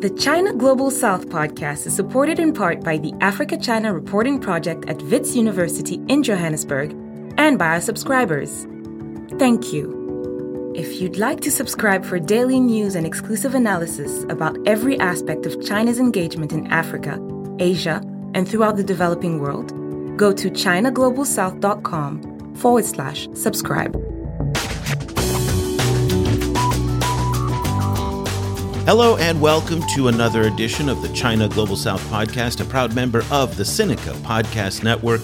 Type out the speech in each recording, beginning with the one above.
The China Global South podcast is supported in part by the Africa China Reporting Project at Wits University in Johannesburg and by our subscribers. Thank you. If you'd like to subscribe for daily news and exclusive analysis about every aspect of China's engagement in Africa, Asia, and throughout the developing world, go to ChinaGlobalSouth.com forward slash subscribe. Hello and welcome to another edition of the China Global South podcast, a proud member of the Sinica Podcast Network.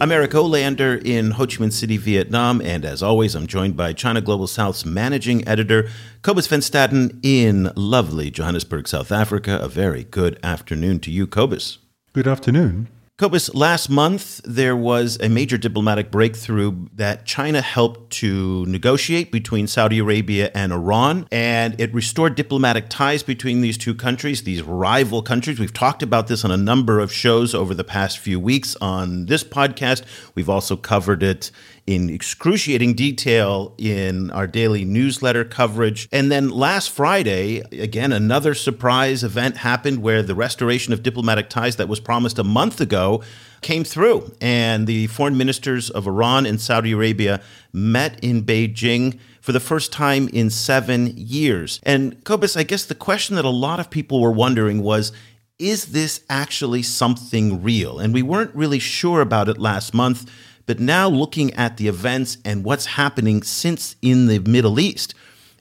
I'm Eric Olander in Ho Chi Minh City, Vietnam, and as always, I'm joined by China Global South's managing editor, Cobus Van Staden in lovely Johannesburg, South Africa. A very good afternoon to you, Cobus. Good afternoon. Cobus, last month there was a major diplomatic breakthrough that China helped to negotiate between Saudi Arabia and Iran, and it restored diplomatic ties between these two countries, these rival countries. We've talked about this on a number of shows over the past few weeks on this podcast. We've also covered it in excruciating detail in our daily newsletter coverage. And then last Friday, again, another surprise event happened where the restoration of diplomatic ties that was promised a month ago came through. And the foreign ministers of Iran and Saudi Arabia met in Beijing for the first time in seven years. And Cobus, I guess the question that a lot of people were wondering was, is this actually something real? And we weren't really sure about it last month but now looking at the events and what's happening since in the Middle East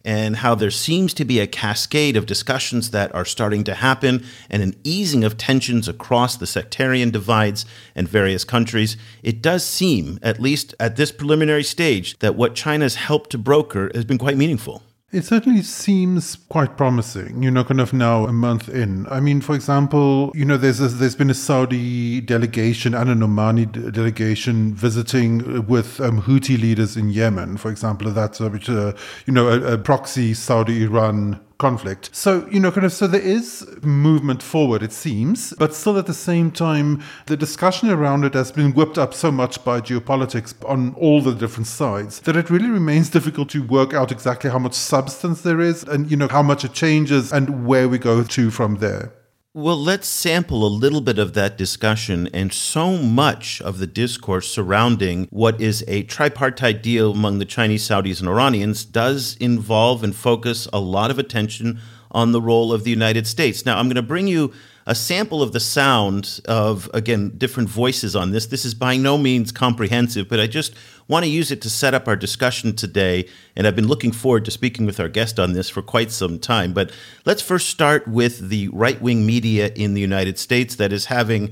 and how there seems to be a cascade of discussions that are starting to happen and an easing of tensions across the sectarian divides and various countries, it does seem, at least at this preliminary stage, that what China's helped to broker has been quite meaningful. It certainly seems quite promising, You're know, kind of now a month in. I mean, for example, you know, there's a, there's been a Saudi delegation and an Omani delegation visiting with um, Houthi leaders in Yemen, for example. That's a, uh, you know, a, a proxy Saudi-Iran conflict. So, you know, kind of, so there is movement forward, it seems, but still at the same time, the discussion around it has been whipped up so much by geopolitics on all the different sides that it really remains difficult to work out exactly how much substance there is and, you know, how much it changes and where we go to from there. Well, let's sample a little bit of that discussion and so much of the discourse surrounding what is a tripartite deal among the Chinese, Saudis, and Iranians does involve and focus a lot of attention on the role of the United States. Now, I'm going to bring you a sample of the sound of, again, different voices on this. This is by no means comprehensive, but I just want to use it to set up our discussion today. And I've been looking forward to speaking with our guest on this for quite some time. But let's first start with the right wing media in the United States that is having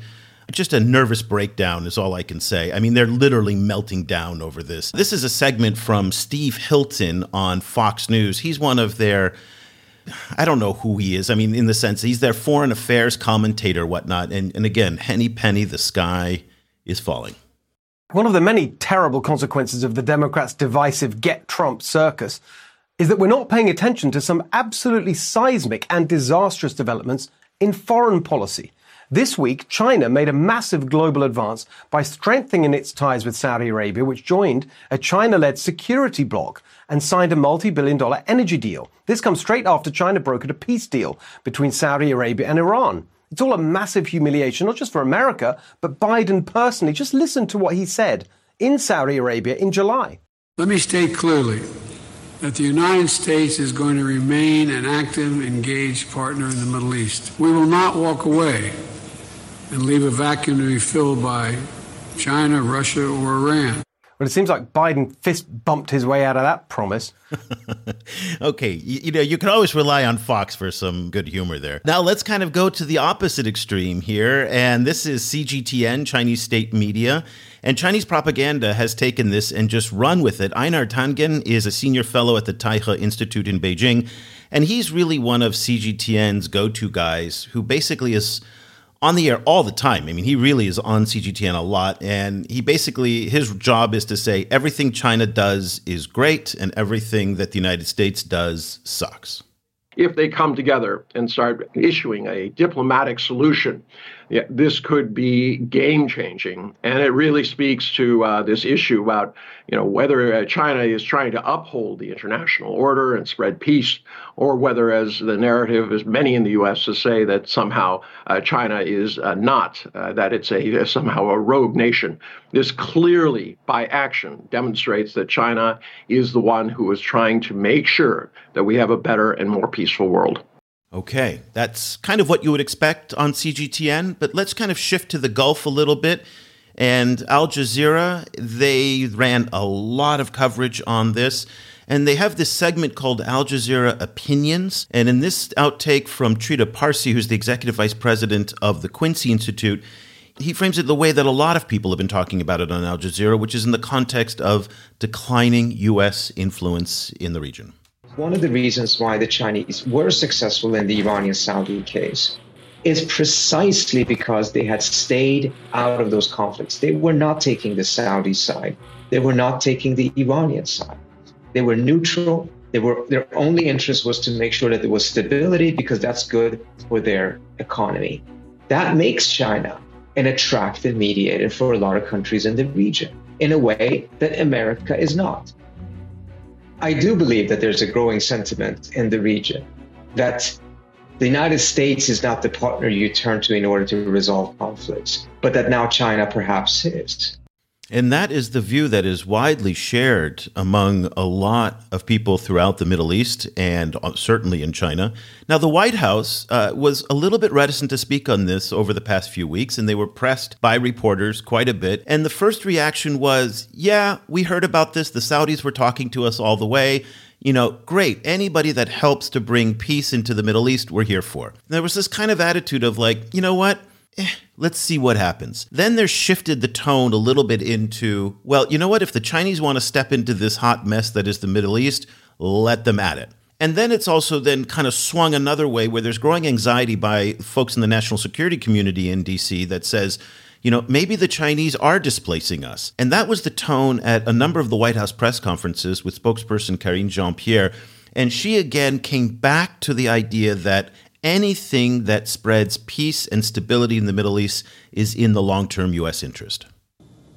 just a nervous breakdown is all I can say. I mean, they're literally melting down over this. This is a segment from Steve Hilton on Fox News. He's one of their I don't know who he is. I mean, in the sense he's their foreign affairs commentator, whatnot. And, and again, Henny Penny, the sky is falling. One of the many terrible consequences of the Democrats' divisive get Trump circus is that we're not paying attention to some absolutely seismic and disastrous developments in foreign policy. This week, China made a massive global advance by strengthening its ties with Saudi Arabia, which joined a China led security bloc and signed a multi billion dollar energy deal. This comes straight after China brokered a peace deal between Saudi Arabia and Iran. It's all a massive humiliation, not just for America, but Biden personally. Just listen to what he said in Saudi Arabia in July. Let me state clearly that the United States is going to remain an active, engaged partner in the Middle East. We will not walk away and leave a vacuum to be filled by China, Russia, or Iran. Well, it seems like Biden fist bumped his way out of that promise. okay, you, you, know, you can always rely on Fox for some good humor there. Now, let's kind of go to the opposite extreme here. And this is CGTN, Chinese state media. And Chinese propaganda has taken this and just run with it. Einar Tangen is a senior fellow at the Taihe Institute in Beijing. And he's really one of CGTN's go to guys who basically is on the air all the time. I mean, he really is on CGTN a lot. And he basically, his job is to say everything China does is great and everything that the United States does sucks. If they come together and start issuing a diplomatic solution, yeah, this could be game changing. And it really speaks to uh, this issue about you know, whether uh, China is trying to uphold the international order and spread peace, or whether, as the narrative is many in the U.S. to say that somehow uh, China is uh, not, uh, that it's a somehow a rogue nation. This clearly, by action, demonstrates that China is the one who is trying to make sure that we have a better and more peaceful world. Okay, that's kind of what you would expect on CGTN, but let's kind of shift to the Gulf a little bit. And Al Jazeera, they ran a lot of coverage on this. And they have this segment called Al Jazeera Opinions. And in this outtake from Trita Parsi, who's the executive vice president of the Quincy Institute, he frames it the way that a lot of people have been talking about it on Al Jazeera, which is in the context of declining U.S. influence in the region. One of the reasons why the Chinese were successful in the Iranian Saudi case is precisely because they had stayed out of those conflicts. They were not taking the Saudi side, they were not taking the Iranian side. They were neutral. They were, their only interest was to make sure that there was stability because that's good for their economy. That makes China an attractive mediator for a lot of countries in the region in a way that America is not. I do believe that there's a growing sentiment in the region that the United States is not the partner you turn to in order to resolve conflicts, but that now China perhaps is. And that is the view that is widely shared among a lot of people throughout the Middle East and uh, certainly in China. Now, the White House uh, was a little bit reticent to speak on this over the past few weeks, and they were pressed by reporters quite a bit. And the first reaction was, yeah, we heard about this. The Saudis were talking to us all the way you know, great. Anybody that helps to bring peace into the Middle East, we're here for. There was this kind of attitude of like, you know what? Eh, let's see what happens. Then there shifted the tone a little bit into, well, you know what? If the Chinese want to step into this hot mess that is the Middle East, let them at it. And then it's also then kind of swung another way where there's growing anxiety by folks in the national security community in DC that says, you know, maybe the Chinese are displacing us. And that was the tone at a number of the White House press conferences with spokesperson Karine Jean Pierre. And she again came back to the idea that anything that spreads peace and stability in the Middle East is in the long term U.S. interest.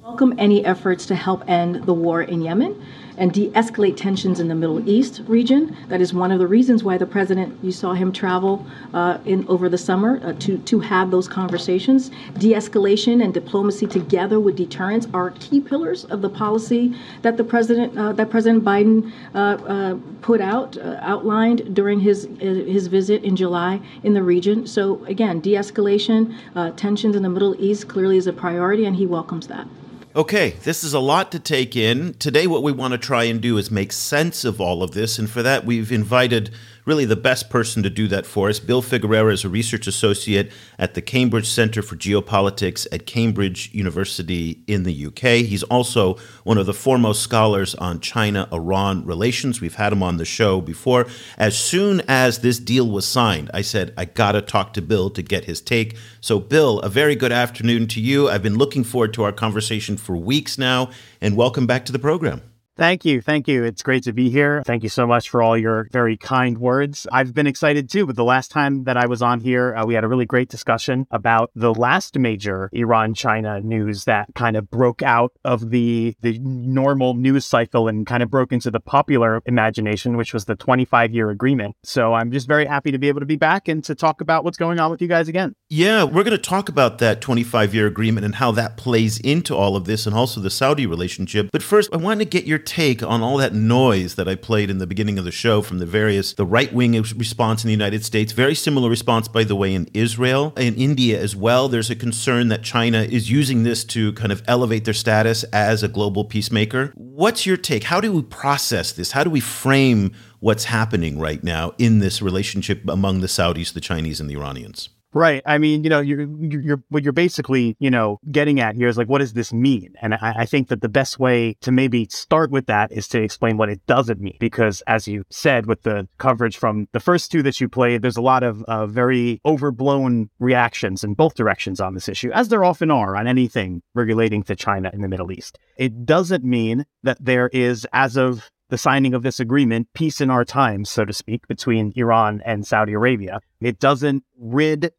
Welcome any efforts to help end the war in Yemen and de escalate tensions in the Middle East region. That is one of the reasons why the president, you saw him travel uh, in over the summer uh, to, to have those conversations. De escalation and diplomacy together with deterrence are key pillars of the policy that the president, uh, that President Biden uh, uh, put out, uh, outlined during his, his visit in July in the region. So, again, de escalation, tensions in the Middle East clearly is a priority, and he welcomes that. Okay, this is a lot to take in. Today, what we want to try and do is make sense of all of this. And for that, we've invited really the best person to do that for us. Bill Figueroa is a research associate at the Cambridge Center for Geopolitics at Cambridge University in the UK. He's also one of the foremost scholars on China Iran relations. We've had him on the show before. As soon as this deal was signed, I said, I got to talk to Bill to get his take. So, Bill, a very good afternoon to you. I've been looking forward to our conversation for weeks now, and welcome back to the program. Thank you. Thank you. It's great to be here. Thank you so much for all your very kind words. I've been excited too. But the last time that I was on here, uh, we had a really great discussion about the last major Iran China news that kind of broke out of the, the normal news cycle and kind of broke into the popular imagination, which was the 25 year agreement. So I'm just very happy to be able to be back and to talk about what's going on with you guys again. Yeah, we're going to talk about that 25 year agreement and how that plays into all of this and also the Saudi relationship. But first, I want to get your take on all that noise that I played in the beginning of the show from the various, the right wing response in the United States, very similar response, by the way, in Israel, in India as well. There's a concern that China is using this to kind of elevate their status as a global peacemaker. What's your take? How do we process this? How do we frame what's happening right now in this relationship among the Saudis, the Chinese, and the Iranians? Right. I mean, you know, you're, you're, what you're basically, you know, getting at here is like, what does this mean? And I, I, think that the best way to maybe start with that is to explain what it doesn't mean. Because as you said, with the coverage from the first two that you played, there's a lot of uh, very overblown reactions in both directions on this issue, as there often are on anything relating to China in the Middle East. It doesn't mean that there is, as of the signing of this agreement, peace in our times, so to speak, between Iran and Saudi Arabia. It doesn't rid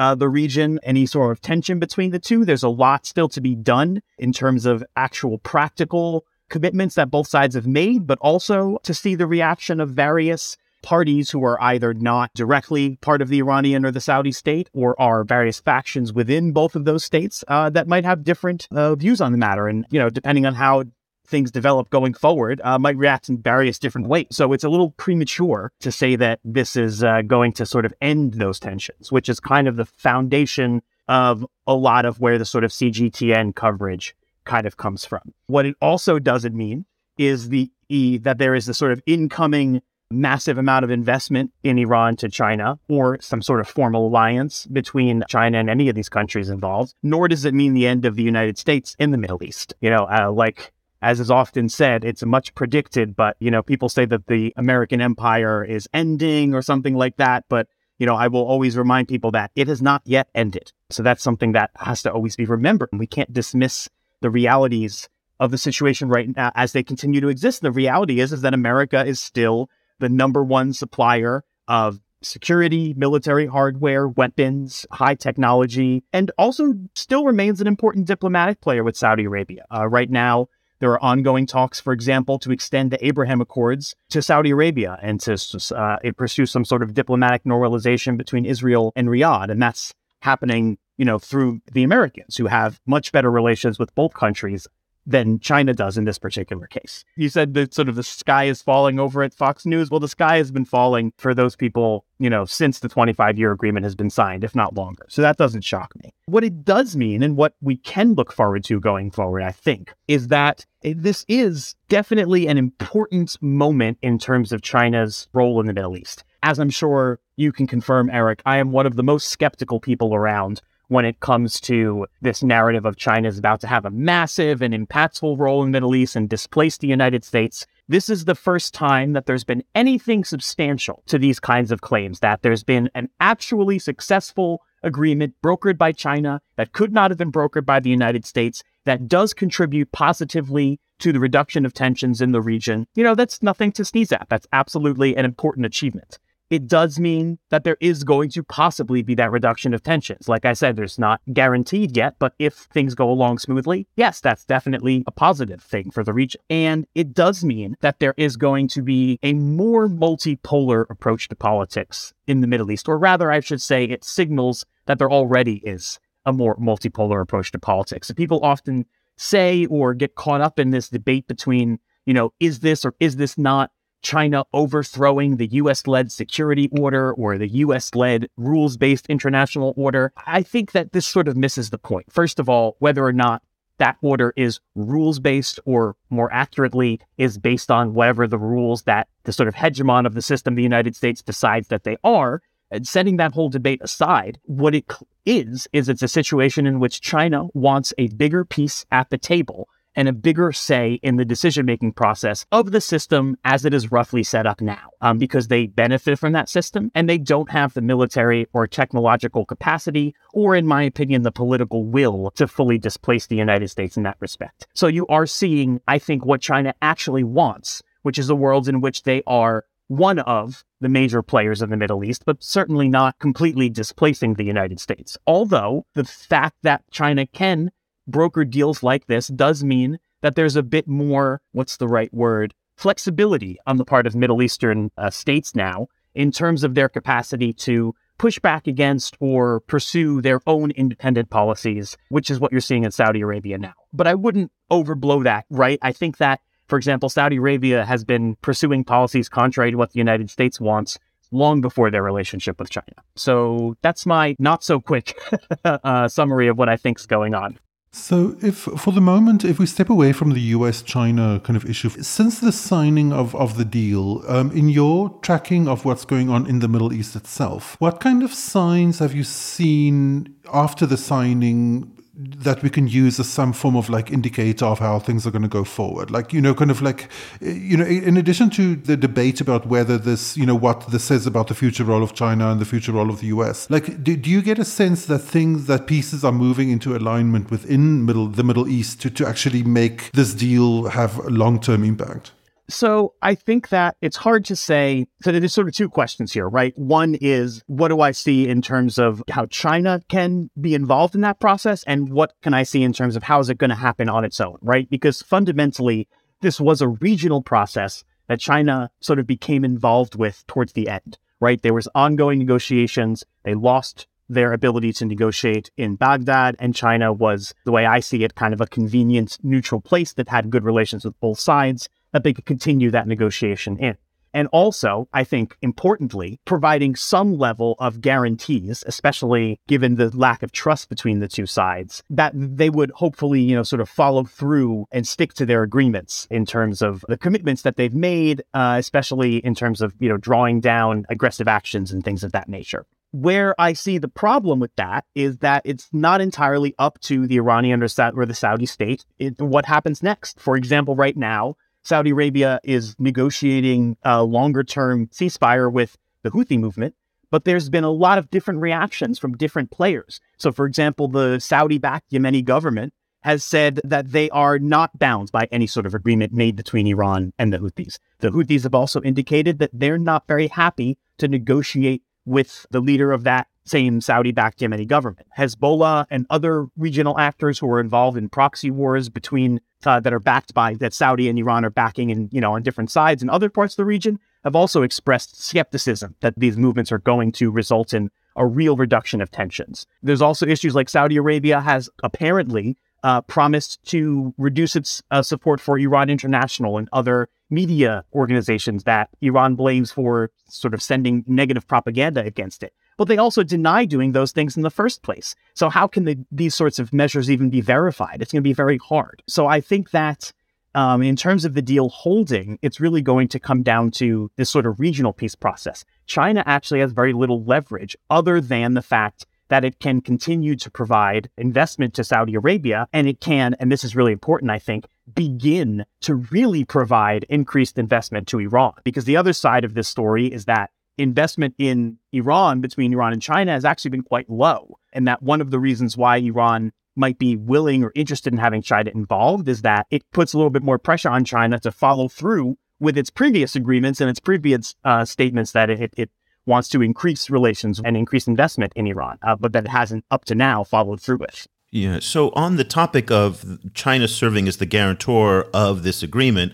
uh, the region any sort of tension between the two. There's a lot still to be done in terms of actual practical commitments that both sides have made, but also to see the reaction of various parties who are either not directly part of the Iranian or the Saudi state, or are various factions within both of those states uh, that might have different uh, views on the matter. And, you know, depending on how things develop going forward, uh, might react in various different ways. So it's a little premature to say that this is uh, going to sort of end those tensions, which is kind of the foundation of a lot of where the sort of CGTN coverage kind of comes from. What it also doesn't mean is the e, that there is a sort of incoming massive amount of investment in Iran to China or some sort of formal alliance between China and any of these countries involved, nor does it mean the end of the United States in the Middle East. You know, uh, like as is often said, it's much predicted, but you know, people say that the American empire is ending or something like that, but you know, I will always remind people that it has not yet ended. So that's something that has to always be remembered. We can't dismiss the realities of the situation right now as they continue to exist. The reality is, is that America is still the number one supplier of security, military hardware, weapons, high technology, and also still remains an important diplomatic player with Saudi Arabia. Uh, right now, there are ongoing talks, for example, to extend the Abraham Accords to Saudi Arabia and to uh, pursue some sort of diplomatic normalization between Israel and Riyadh. And that's happening, you know, through the Americans who have much better relations with both countries than China does in this particular case. You said that sort of the sky is falling over at Fox News. Well, the sky has been falling for those people, you know, since the 25 year agreement has been signed, if not longer. So that doesn't shock me. What it does mean and what we can look forward to going forward, I think, is that this is definitely an important moment in terms of China's role in the Middle East. As I'm sure you can confirm, Eric, I am one of the most skeptical people around when it comes to this narrative of China is about to have a massive and impactful role in the Middle East and displace the United States. This is the first time that there's been anything substantial to these kinds of claims, that there's been an actually successful agreement brokered by China that could not have been brokered by the United States that does contribute positively to the reduction of tensions in the region. You know, that's nothing to sneeze at. That's absolutely an important achievement it does mean that there is going to possibly be that reduction of tensions. Like I said, there's not guaranteed yet, but if things go along smoothly, yes, that's definitely a positive thing for the region. And it does mean that there is going to be a more multipolar approach to politics in the Middle East, or rather, I should say, it signals that there already is a more multipolar approach to politics. And people often say or get caught up in this debate between, you know, is this or is this not China overthrowing the US led security order or the US led rules based international order. I think that this sort of misses the point. First of all, whether or not that order is rules based or more accurately is based on whatever the rules that the sort of hegemon of the system, the United States, decides that they are. And setting that whole debate aside, what it is, is it's a situation in which China wants a bigger piece at the table and a bigger say in the decision making process of the system as it is roughly set up now, um, because they benefit from that system and they don't have the military or technological capacity, or in my opinion, the political will to fully displace the United States in that respect. So you are seeing, I think, what China actually wants, which is a world in which they are one of the major players in the Middle East, but certainly not completely displacing the United States. Although the fact that China can broker deals like this does mean that there's a bit more, what's the right word, flexibility on the part of Middle Eastern uh, states now in terms of their capacity to push back against or pursue their own independent policies, which is what you're seeing in Saudi Arabia now. But I wouldn't overblow that, right? I think that, for example, Saudi Arabia has been pursuing policies contrary to what the United States wants long before their relationship with China. So that's my not so quick uh, summary of what I think is going on. So, if for the moment, if we step away from the US China kind of issue, since the signing of, of the deal, um, in your tracking of what's going on in the Middle East itself, what kind of signs have you seen after the signing that we can use as some form of like indicator of how things are going to go forward. Like you know kind of like you know in addition to the debate about whether this you know what this says about the future role of china and the future role of the us like do, do you get a sense that things that pieces are moving into alignment within middle the middle east to, to actually make this deal have long-term impact so I think that it's hard to say. So there's sort of two questions here, right? One is what do I see in terms of how China can be involved in that process? And what can I see in terms of how is it going to happen on its own, right? Because fundamentally, this was a regional process that China sort of became involved with towards the end, right? There was ongoing negotiations. They lost their ability to negotiate in Baghdad, and China was, the way I see it, kind of a convenient neutral place that had good relations with both sides that they could continue that negotiation in. And also, I think importantly, providing some level of guarantees, especially given the lack of trust between the two sides, that they would hopefully, you know, sort of follow through and stick to their agreements in terms of the commitments that they've made, uh, especially in terms of, you know, drawing down aggressive actions and things of that nature. Where I see the problem with that is that it's not entirely up to the Iranian or, or the Saudi state it, what happens next. For example, right now, Saudi Arabia is negotiating a longer term ceasefire with the Houthi movement, but there's been a lot of different reactions from different players. So, for example, the Saudi backed Yemeni government has said that they are not bound by any sort of agreement made between Iran and the Houthis. The Houthis have also indicated that they're not very happy to negotiate with the leader of that same Saudi backed Yemeni government. Hezbollah and other regional actors who are involved in proxy wars between uh, that are backed by that Saudi and Iran are backing and you know on different sides in other parts of the region have also expressed skepticism that these movements are going to result in a real reduction of tensions. There's also issues like Saudi Arabia has apparently uh, promised to reduce its uh, support for Iran International and other media organizations that Iran blames for sort of sending negative propaganda against it. But they also deny doing those things in the first place. So, how can the, these sorts of measures even be verified? It's going to be very hard. So, I think that um, in terms of the deal holding, it's really going to come down to this sort of regional peace process. China actually has very little leverage other than the fact that it can continue to provide investment to Saudi Arabia. And it can, and this is really important, I think, begin to really provide increased investment to Iran. Because the other side of this story is that investment in Iran between Iran and China has actually been quite low. And that one of the reasons why Iran might be willing or interested in having China involved is that it puts a little bit more pressure on China to follow through with its previous agreements and its previous uh, statements that it, it wants to increase relations and increase investment in Iran, uh, but that it hasn't up to now followed through with. Yeah. So, on the topic of China serving as the guarantor of this agreement,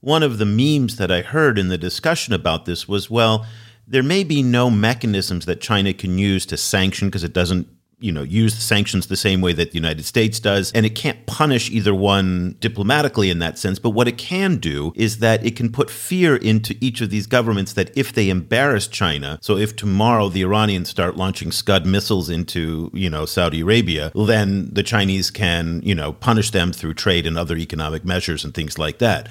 one of the memes that I heard in the discussion about this was well, there may be no mechanisms that China can use to sanction because it doesn't you know, use the sanctions the same way that the United States does. And it can't punish either one diplomatically in that sense. But what it can do is that it can put fear into each of these governments that if they embarrass China, so if tomorrow the Iranians start launching Scud missiles into, you know, Saudi Arabia, then the Chinese can, you know, punish them through trade and other economic measures and things like that.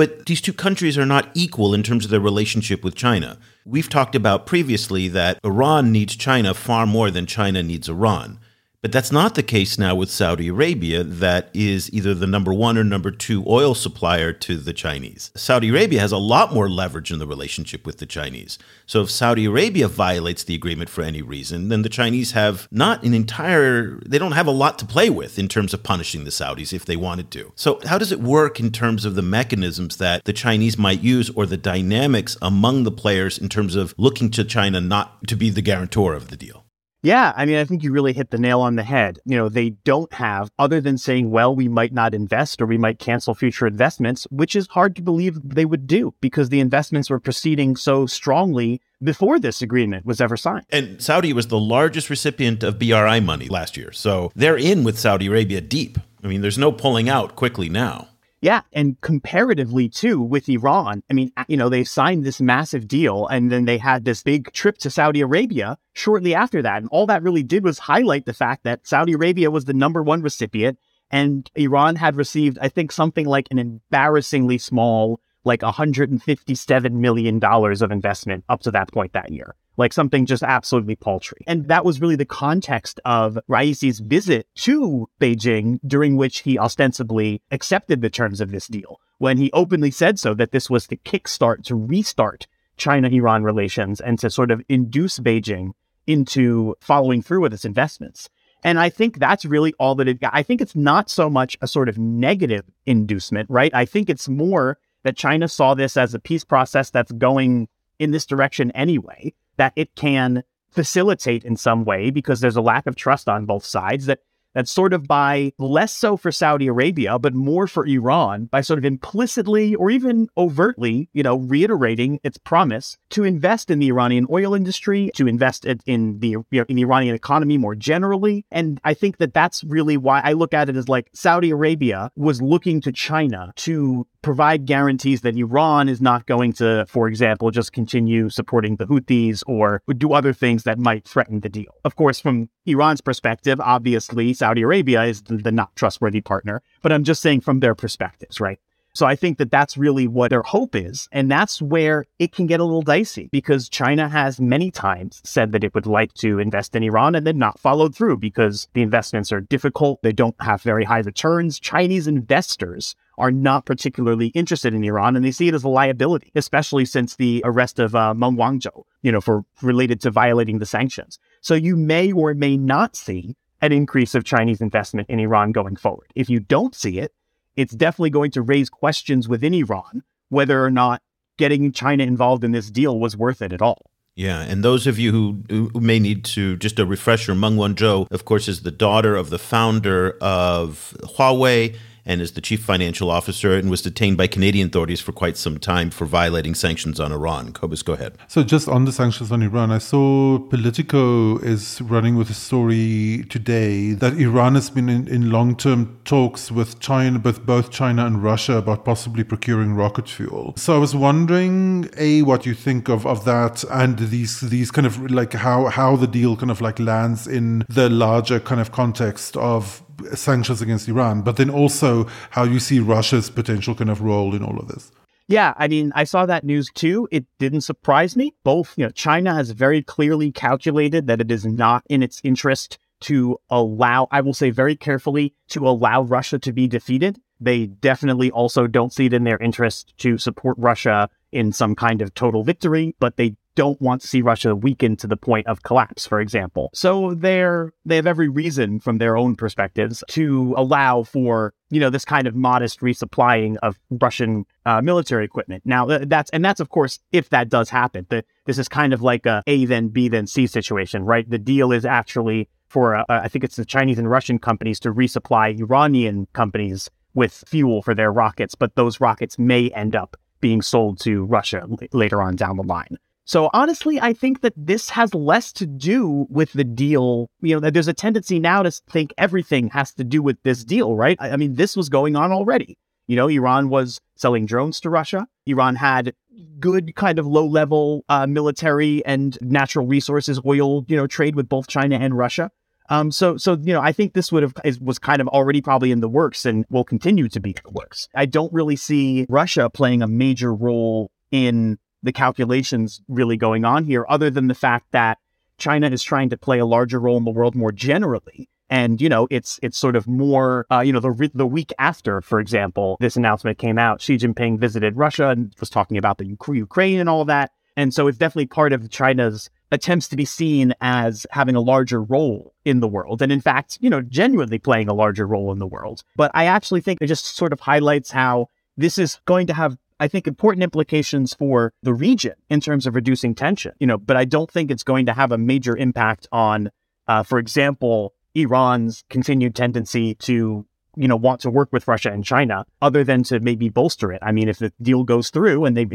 But these two countries are not equal in terms of their relationship with China. We've talked about previously that Iran needs China far more than China needs Iran. But that's not the case now with Saudi Arabia, that is either the number one or number two oil supplier to the Chinese. Saudi Arabia has a lot more leverage in the relationship with the Chinese. So if Saudi Arabia violates the agreement for any reason, then the Chinese have not an entire, they don't have a lot to play with in terms of punishing the Saudis if they wanted to. So how does it work in terms of the mechanisms that the Chinese might use or the dynamics among the players in terms of looking to China not to be the guarantor of the deal? Yeah, I mean, I think you really hit the nail on the head. You know, they don't have, other than saying, well, we might not invest or we might cancel future investments, which is hard to believe they would do because the investments were proceeding so strongly before this agreement was ever signed. And Saudi was the largest recipient of BRI money last year. So they're in with Saudi Arabia deep. I mean, there's no pulling out quickly now. Yeah, and comparatively too with Iran, I mean, you know, they signed this massive deal and then they had this big trip to Saudi Arabia shortly after that. And all that really did was highlight the fact that Saudi Arabia was the number one recipient and Iran had received, I think, something like an embarrassingly small, like $157 million of investment up to that point that year like something just absolutely paltry. And that was really the context of Raisi's visit to Beijing, during which he ostensibly accepted the terms of this deal, when he openly said so that this was the kickstart to restart China Iran relations and to sort of induce Beijing into following through with its investments. And I think that's really all that it got. I think it's not so much a sort of negative inducement, right? I think it's more that China saw this as a peace process that's going in this direction anyway that it can facilitate in some way because there's a lack of trust on both sides that That's sort of by less so for Saudi Arabia, but more for Iran by sort of implicitly or even overtly, you know, reiterating its promise to invest in the Iranian oil industry, to invest in the you know, in the Iranian economy more generally. And I think that that's really why I look at it as like Saudi Arabia was looking to China to provide guarantees that Iran is not going to, for example, just continue supporting the Houthis or do other things that might threaten the deal. Of course, from Iran's perspective, obviously, Saudi Arabia is the, not trustworthy partner, but I'm just saying from their perspectives, right? So I think that that's really what their hope is. And that's where it can get a little dicey because China has many times said that it would like to invest in Iran and then not followed through because the investments are difficult. They don't have very high returns. Chinese investors are not particularly interested in Iran and they see it as a liability, especially since the arrest of uh, Meng Wanzhou, you know, for related to violating the sanctions. So you may or may not see an increase of Chinese investment in Iran going forward. If you don't see it, it's definitely going to raise questions within Iran whether or not getting China involved in this deal was worth it at all. Yeah, and those of you who, who may need to just a refresher, Meng Wanzhou, of course, is the daughter of the founder of Huawei and is the chief financial officer and was detained by Canadian authorities for quite some time for violating sanctions on Iran. Cobus, go ahead. So, just on the sanctions on Iran, I saw Politico is running with a story today that Iran has been in, in long term talks with China, with both China and Russia, about possibly procuring rocket fuel. So, I was wondering, A, what you think of, of that and these, these kind of like how, how the deal kind of like lands in the larger kind of context of sanctions against Iran, but then also how you see Russia's potential kind of role in all of this. Yeah, I mean, I saw that news too. It didn't surprise me. Both, you know, China has very clearly calculated that it is not in its interest to allow, I will say very carefully, to allow Russia to be defeated. They definitely also don't see it in their interest to support Russia in some kind of total victory, but they don't want to see Russia weaken to the point of collapse, for example. So they're they have every reason from their own perspectives to allow for you know this kind of modest resupplying of Russian uh, military equipment. Now that's and that's of course if that does happen. The, this is kind of like a A then B then C situation, right? The deal is actually for uh, I think it's the Chinese and Russian companies to resupply Iranian companies with fuel for their rockets, but those rockets may end up being sold to Russia l- later on down the line. So honestly, I think that this has less to do with the deal. You know, that there's a tendency now to think everything has to do with this deal, right? I, I mean, this was going on already. You know, Iran was selling drones to Russia. Iran had good kind of low level uh, military and natural resources, oil, you know, trade with both China and Russia. Um, so, so you know, I think this would have is, was kind of already probably in the works and will continue to be in the works. I don't really see Russia playing a major role in the calculations really going on here, other than the fact that China is trying to play a larger role in the world more generally. And you know, it's it's sort of more, uh, you know, the the week after, for example, this announcement came out, Xi Jinping visited Russia and was talking about the Ukraine and all that. And so it's definitely part of China's attempts to be seen as having a larger role in the world. And in fact, you know, genuinely playing a larger role in the world. But I actually think it just sort of highlights how this is going to have I think, important implications for the region in terms of reducing tension. You know, but I don't think it's going to have a major impact on, uh, for example, Iran's continued tendency to you know want to work with Russia and China, other than to maybe bolster it. I mean, if the deal goes through and they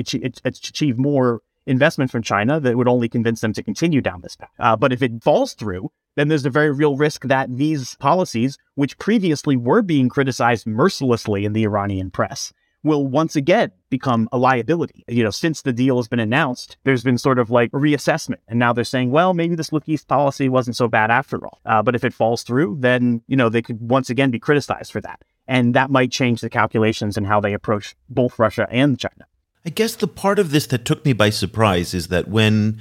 achieve more investment from China, that would only convince them to continue down this path. Uh, but if it falls through, then there's a very real risk that these policies, which previously were being criticized mercilessly in the Iranian press, will once again become a liability. You know, since the deal has been announced, there's been sort of like a reassessment. And now they're saying, well, maybe this look east policy wasn't so bad after all. Uh, but if it falls through, then, you know, they could once again be criticized for that. And that might change the calculations and how they approach both Russia and China. I guess the part of this that took me by surprise is that when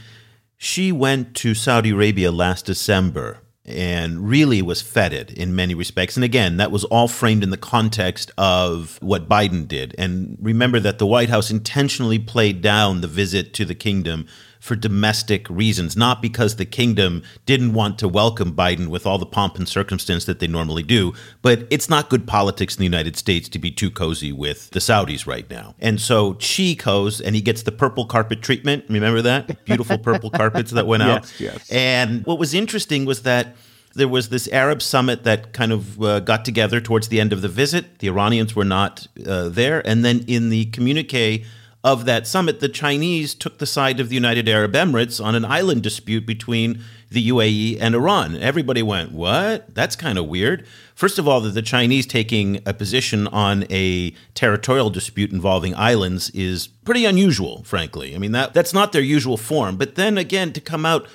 Xi went to Saudi Arabia last December, and really was feted in many respects. And again, that was all framed in the context of what Biden did. And remember that the White House intentionally played down the visit to the kingdom for domestic reasons, not because the kingdom didn't want to welcome Biden with all the pomp and circumstance that they normally do, but it's not good politics in the United States to be too cozy with the Saudis right now. And so Xi goes and he gets the purple carpet treatment. Remember that? Beautiful purple carpets that went out. Yes, yes. And what was interesting was that There was this Arab summit that kind of uh, got together towards the end of the visit. The Iranians were not uh, there. And then in the communique of that summit, the Chinese took the side of the United Arab Emirates on an island dispute between the UAE and Iran. Everybody went, What? That's kind of weird. First of all, that the Chinese taking a position on a territorial dispute involving islands is pretty unusual, frankly. I mean, that, that's not their usual form. But then again, to come out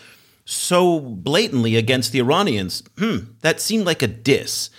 so blatantly against the Iranians, hmm, that seemed like a diss.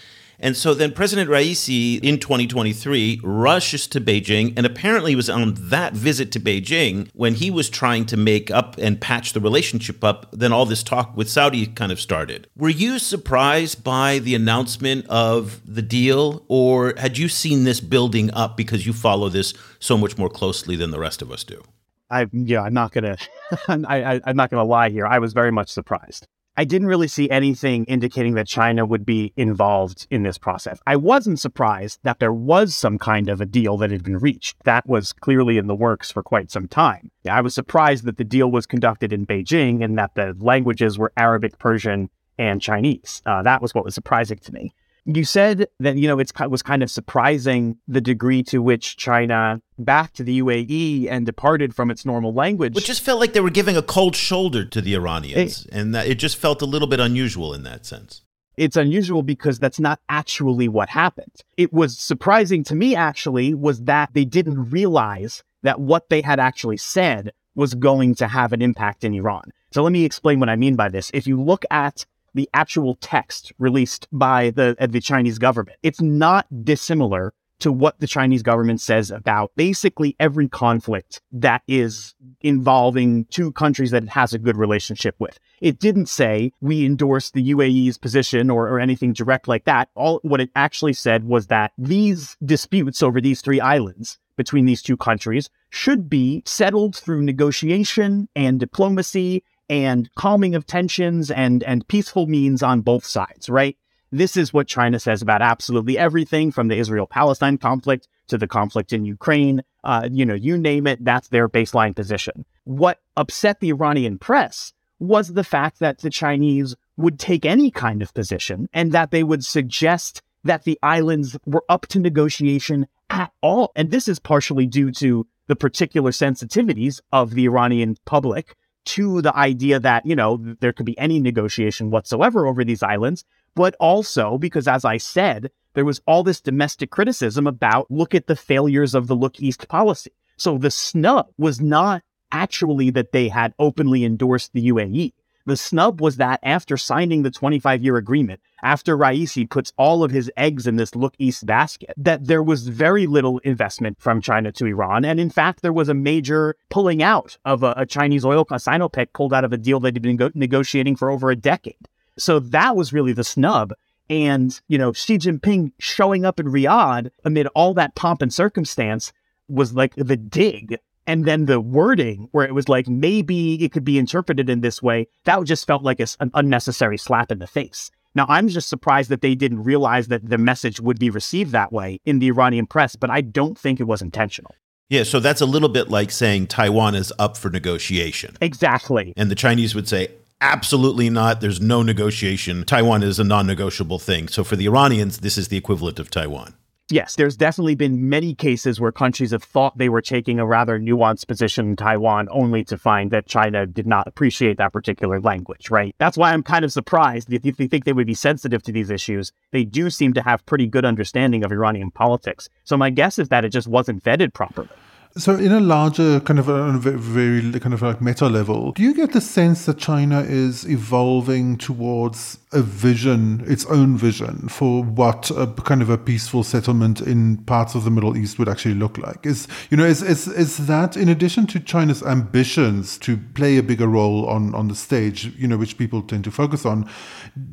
And so then President Raisi in 2023 rushes to Beijing and apparently was on that visit to Beijing when he was trying to make up and patch the relationship up. Then all this talk with Saudi kind of started. Were you surprised by the announcement of the deal, or had you seen this building up because you follow this so much more closely than the rest of us do? I yeah, I'm not gonna, I, I, I'm not gonna lie here. I was very much surprised. I didn't really see anything indicating that China would be involved in this process. I wasn't surprised that there was some kind of a deal that had been reached. That was clearly in the works for quite some time. I was surprised that the deal was conducted in Beijing and that the languages were Arabic, Persian, and Chinese. Uh, that was what was surprising to me. You said that, you know, it was kind of surprising the degree to which China backed to the UAE and departed from its normal language. Which just felt like they were giving a cold shoulder to the Iranians. It, and that it just felt a little bit unusual in that sense. It's unusual because that's not actually what happened. It was surprising to me, actually, was that they didn't realize that what they had actually said was going to have an impact in Iran. So let me explain what I mean by this. If you look at the actual text released by the, uh, the Chinese government. It's not dissimilar to what the Chinese government says about basically every conflict that is involving two countries that it has a good relationship with. It didn't say we endorse the UAE's position or, or anything direct like that. All what it actually said was that these disputes over these three islands between these two countries should be settled through negotiation and diplomacy and calming of tensions and and peaceful means on both sides, right? This is what China says about absolutely everything from the Israel-Palestine conflict to the conflict in Ukraine. Uh, you know, you name it, that's their baseline position. What upset the Iranian press was the fact that the Chinese would take any kind of position and that they would suggest that the islands were up to negotiation at all. And this is partially due to the particular sensitivities of the Iranian public to the idea that, you know, there could be any negotiation whatsoever over these islands, but also because, as I said, there was all this domestic criticism about look at the failures of the Look East policy. So the snub was not actually that they had openly endorsed the UAE. The snub was that after signing the 25 year agreement, after Raisi puts all of his eggs in this look east basket, that there was very little investment from China to Iran. And in fact, there was a major pulling out of a, a Chinese oil, a Sinopec pulled out of a deal they'd been go- negotiating for over a decade. So that was really the snub. And, you know, Xi Jinping showing up in Riyadh amid all that pomp and circumstance was like the dig and then the wording where it was like maybe it could be interpreted in this way that just felt like a, an unnecessary slap in the face now i'm just surprised that they didn't realize that the message would be received that way in the iranian press but i don't think it was intentional yeah, so that's a little bit like saying Taiwan is up for negotiation. Exactly. And the Chinese would say, absolutely not. There's no negotiation. Taiwan is a non negotiable thing. So for the Iranians, this is the equivalent of Taiwan. Yes, there's definitely been many cases where countries have thought they were taking a rather nuanced position in Taiwan only to find that China did not appreciate that particular language, right? That's why I'm kind of surprised if you think they would be sensitive to these issues. They do seem to have pretty good understanding of Iranian politics. So my guess is that it just wasn't vetted properly. So, in a larger kind of a very kind of like meta level, do you get the sense that China is evolving towards a vision, its own vision for what a kind of a peaceful settlement in parts of the Middle East would actually look like? Is you know is is, is that in addition to China's ambitions to play a bigger role on on the stage, you know, which people tend to focus on,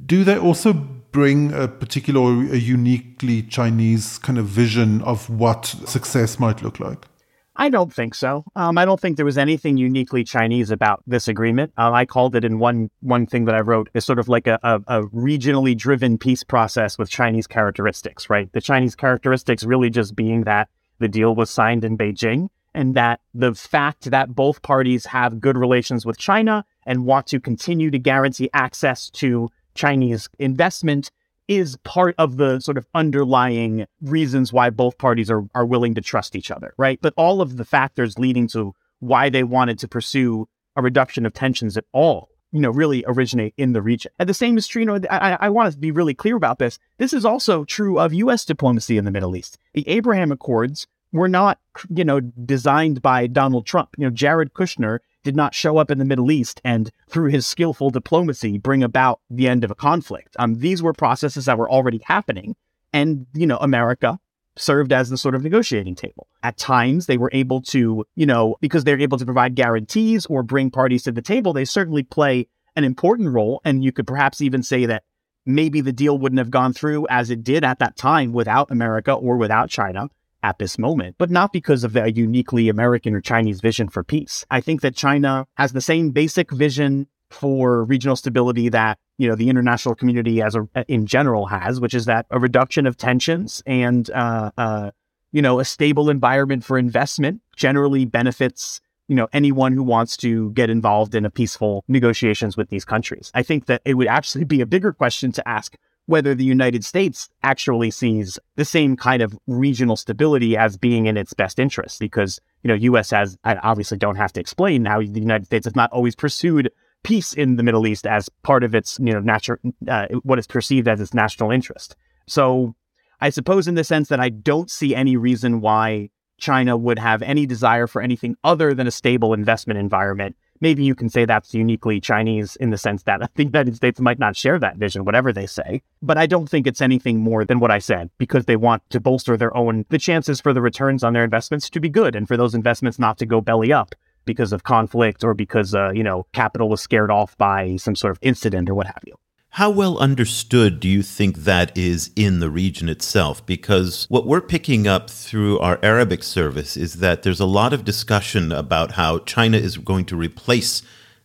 do they also bring a particular a uniquely Chinese kind of vision of what success might look like? I don't think so. Um, I don't think there was anything uniquely Chinese about this agreement. Uh, I called it in one one thing that I wrote is sort of like a, a, a, regionally driven peace process with Chinese characteristics, right? The Chinese characteristics really just being that the deal was signed in Beijing and that the fact that both parties have good relations with China and want to continue to guarantee access to Chinese investment is part of the sort of underlying reasons why both parties are, are willing to trust each other, right? But all of the factors leading to why they wanted to pursue a reduction of tensions at all, you know, really originate in the region. And the same is true, you know, I, I want to be really clear about this. This is also true of U.S. diplomacy in the Middle East. The Abraham Accords were not, you know, designed by Donald Trump. You know, Jared Kushner did not show up in the Middle East and, through his skillful diplomacy, bring about the end of a conflict. Um, these were processes that were already happening. And, you know, America served as the sort of negotiating table. At times, they were able to, you know, because they're able to provide guarantees or bring parties to the table, they certainly play an important role. And you could perhaps even say that maybe the deal wouldn't have gone through as it did at that time without America or without China at this moment, but not because of a uniquely American or Chinese vision for peace. I think that China has the same basic vision for regional stability that you know the international community as a, in general has, which is that a reduction of tensions and uh, uh, you know a stable environment for investment generally benefits you know anyone who wants to get involved in a peaceful negotiations with these countries. I think that it would actually be a bigger question to ask whether the United States actually sees the same kind of regional stability as being in its best interest. Because, you know, US has, I obviously don't have to explain how the United States has not always pursued peace in the Middle East as part of its, you know, natural, uh, what is perceived as its national interest. So I suppose in the sense that I don't see any reason why China would have any desire for anything other than a stable investment environment maybe you can say that's uniquely Chinese in the sense that the United States might not share that vision, whatever they say. But I don't think it's anything more than what I said, because they want to bolster their own, the chances for the returns on their investments to be good and for those investments not to go belly up because of conflict or because, uh, you know, capital was scared off by some sort of incident or what have you. How well understood do you think that is in the region itself? Because what we're picking up through our Arabic service is that there's a lot of discussion about how China is going to replace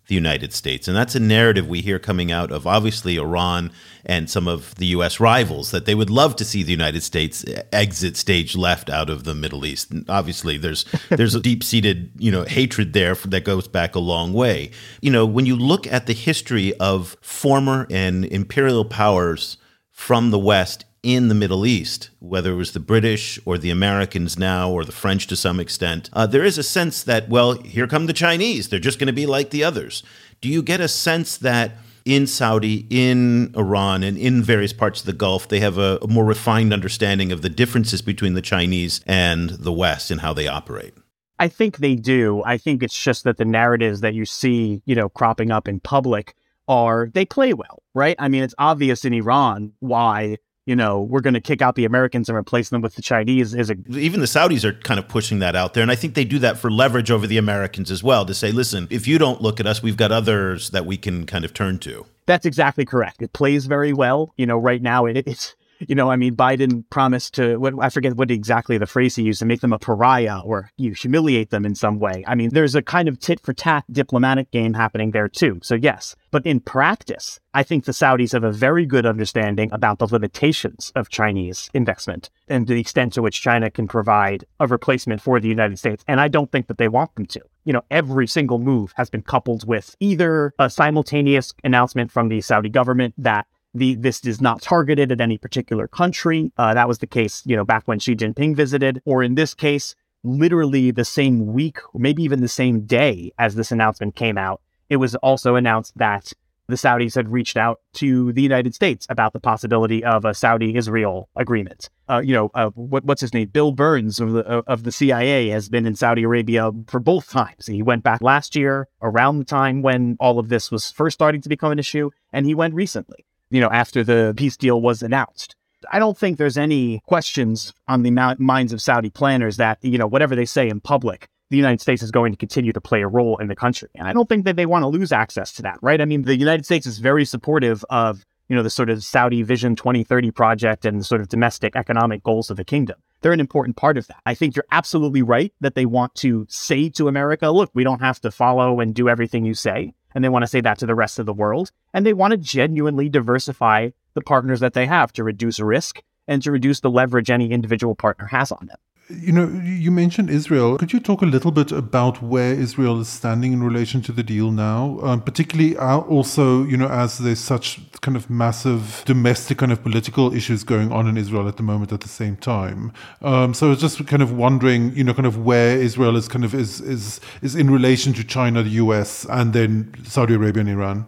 the United States. And that's a narrative we hear coming out of obviously Iran and some of the U.S. rivals that they would love to see the United States exit stage left out of the Middle East. And obviously, there's there's a deep seated you know hatred there that goes back a long way. You know, when you look at the history of former and imperial powers from the West in the Middle East, whether it was the British or the Americans now or the French to some extent, uh, there is a sense that, well, here come the Chinese. They're just going to be like the others. Do you get a sense that in Saudi, in Iran, and in various parts of the Gulf, they have a, a more refined understanding of the differences between the Chinese and the West and how they operate? I think they do. I think it's just that the narratives that you see, you know, cropping up in public are they play well, right? I mean, it's obvious in Iran why you know, we're going to kick out the Americans and replace them with the Chinese is a even the Saudis are kind of pushing that out there, and I think they do that for leverage over the Americans as well to say, listen, if you don't look at us, we've got others that we can kind of turn to. That's exactly correct. It plays very well. You know, right now it, it's you know, I mean, Biden promised to, what, I forget what exactly the phrase he used, to make them a pariah or you humiliate them in some way. I mean, there's a kind of tit for tat diplomatic game happening there too. So, yes. But in practice, I think the Saudis have a very good understanding about the limitations of Chinese investment and the extent to which China can provide a replacement for the United States. And I don't think that they want them to. You know, every single move has been coupled with either a simultaneous announcement from the Saudi government that the this is not targeted at any particular country. Uh, that was the case, you know, back when Xi Jinping visited, or in this case, literally the same week, maybe even the same day as this announcement came out. It was also announced that the Saudis had reached out to the United States about the possibility of a Saudi-Israel agreement. Uh, you know, uh, what, what's his name? Bill Burns of the of the CIA has been in Saudi Arabia for both times. He went back last year around the time when all of this was first starting to become an issue, and he went recently you know, after the peace deal was announced. I don't think there's any questions on the minds of Saudi planners that, you know, whatever they say in public, the United States is going to continue to play a role in the country. And I don't think that they want to lose access to that, right? I mean, the United States is very supportive of, you know, the sort of Saudi Vision 2030 project and the sort of domestic economic goals of the kingdom. They're an important part of that. I think you're absolutely right that they want to say to America, look, we don't have to follow and do everything you say and they want to say that to the rest of the world. And they want to genuinely diversify the partners that they have to reduce risk and to reduce the leverage any individual partner has on them. You know, you mentioned Israel. Could you talk a little bit about where Israel is standing in relation to the deal now? Um, particularly uh, also, you know, as there's such kind of massive domestic kind of political issues going on in Israel at the moment at the same time. Um, so I was just kind of wondering, you know, kind of where Israel is kind of is is is in relation to China, the US, and then Saudi Arabia and Iran.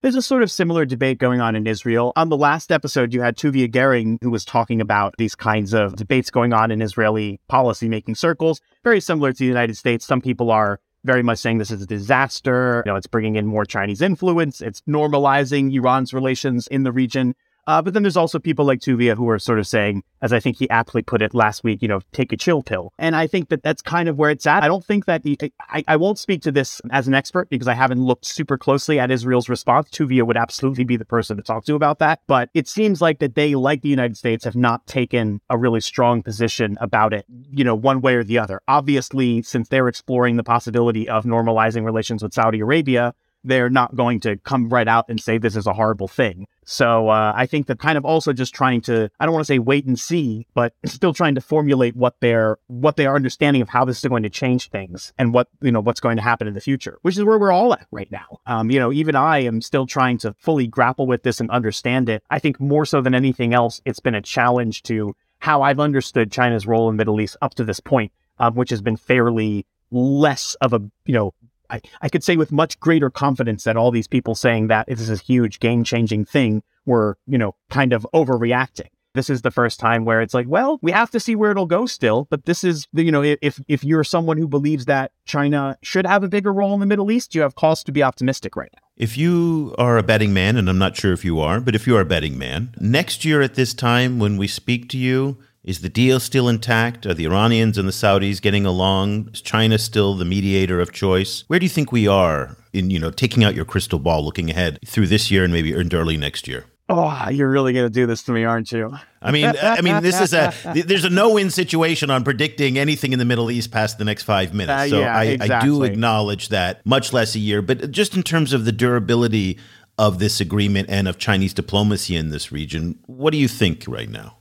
There's a sort of similar debate going on in Israel. On the last episode, you had Tuvia Gering, who was talking about these kinds of debates going on in Israeli policymaking circles, very similar to the United States. Some people are very much saying this is a disaster. You know, it's bringing in more Chinese influence. It's normalizing Iran's relations in the region. Uh, but then there's also people like Tuvia who are sort of saying, as I think he aptly put it last week, you know, take a chill pill. And I think that that's kind of where it's at. I don't think that the, I, I won't speak to this as an expert because I haven't looked super closely at Israel's response. Tuvia would absolutely be the person to talk to about that. But it seems like that they, like the United States, have not taken a really strong position about it, you know, one way or the other. Obviously, since they're exploring the possibility of normalizing relations with Saudi Arabia, they're not going to come right out and say this is a horrible thing. So uh, I think that kind of also just trying to I don't want to say wait and see, but still trying to formulate what their what their understanding of how this is going to change things and what you know what's going to happen in the future, which is where we're all at right now. Um, you know, even I am still trying to fully grapple with this and understand it. I think more so than anything else, it's been a challenge to how I've understood China's role in the Middle East up to this point, um, which has been fairly less of a you know I, I could say with much greater confidence that all these people saying that this is a huge game changing thing were, you know, kind of overreacting. This is the first time where it's like, well, we have to see where it'll go still. But this is, you know, if if you're someone who believes that China should have a bigger role in the Middle East, you have cause to be optimistic right now. If you are a betting man, and I'm not sure if you are, but if you are a betting man, next year at this time when we speak to you, is the deal still intact? Are the Iranians and the Saudis getting along? Is China still the mediator of choice? Where do you think we are in, you know, taking out your crystal ball, looking ahead through this year and maybe early next year? Oh, you're really going to do this to me, aren't you? I mean, I mean, this is a there's a no-win situation on predicting anything in the Middle East past the next five minutes. Uh, so yeah, I, exactly. I do acknowledge that, much less a year. But just in terms of the durability of this agreement and of Chinese diplomacy in this region, what do you think right now?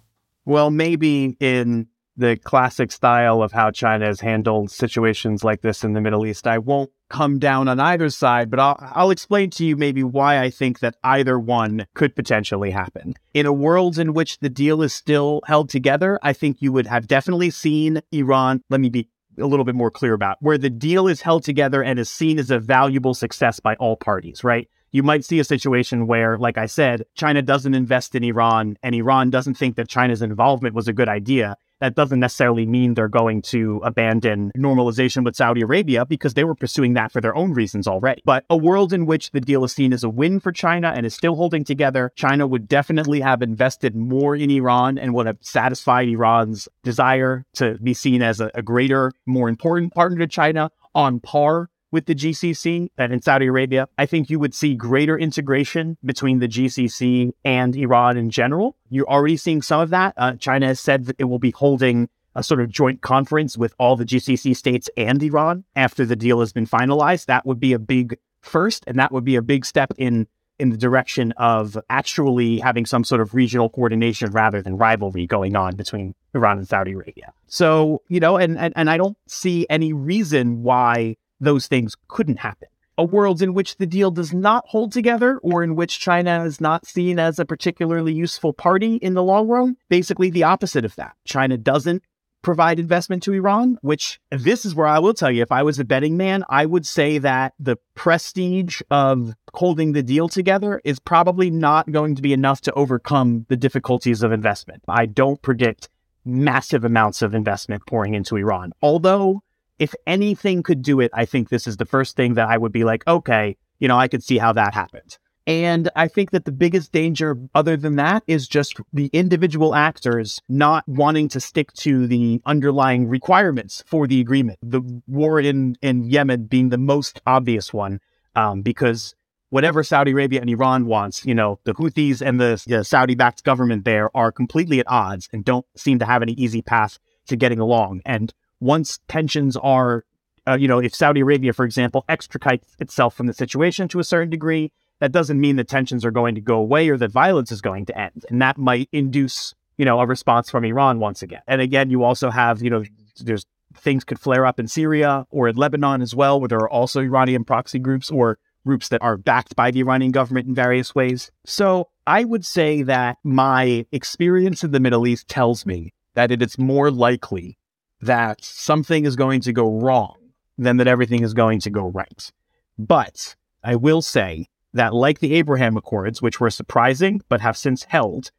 Well, maybe in the classic style of how China has handled situations like this in the Middle East, I won't come down on either side, but I'll, I'll explain to you maybe why I think that either one could potentially happen. In a world in which the deal is still held together, I think you would have definitely seen Iran. Let me be a little bit more clear about where the deal is held together and is seen as a valuable success by all parties, right? You might see a situation where, like I said, China doesn't invest in Iran and Iran doesn't think that China's involvement was a good idea. That doesn't necessarily mean they're going to abandon normalization with Saudi Arabia because they were pursuing that for their own reasons already. But a world in which the deal is seen as a win for China and is still holding together, China would definitely have invested more in Iran and would have satisfied Iran's desire to be seen as a, a greater, more important partner to China on par with the GCC and in Saudi Arabia, I think you would see greater integration between the GCC and Iran in general. You're already seeing some of that. Uh, China has said that it will be holding a sort of joint conference with all the GCC states and Iran after the deal has been finalized. That would be a big first, and that would be a big step in in the direction of actually having some sort of regional coordination rather than rivalry going on between Iran and Saudi Arabia. So, you know, and, and, and I don't see any reason why those things couldn't happen. A world in which the deal does not hold together or in which China is not seen as a particularly useful party in the long run, basically the opposite of that. China doesn't provide investment to Iran, which this is where I will tell you, if I was a betting man, I would say that the prestige of holding the deal together is probably not going to be enough to overcome the difficulties of investment. I don't predict massive amounts of investment pouring into Iran, although if anything could do it, I think this is the first thing that I would be like, okay, you know, I could see how that happened. And I think that the biggest danger, other than that, is just the individual actors not wanting to stick to the underlying requirements for the agreement. The war in, in Yemen being the most obvious one, um, because whatever Saudi Arabia and Iran wants, you know, the Houthis and the, the Saudi backed government there are completely at odds and don't seem to have any easy path to getting along. And once tensions are, uh, you know, if Saudi Arabia, for example, extricates itself from the situation to a certain degree, that doesn't mean that tensions are going to go away or that violence is going to end. And that might induce you know, a response from Iran once again. And again, you also have, you know, there's things could flare up in Syria or in Lebanon as well, where there are also Iranian proxy groups or groups that are backed by the Iranian government in various ways. So I would say that my experience in the Middle East tells me that it is more likely that something is going to go wrong than that everything is going to go right. But I will say that, like the Abraham Accords, which were surprising but have since held,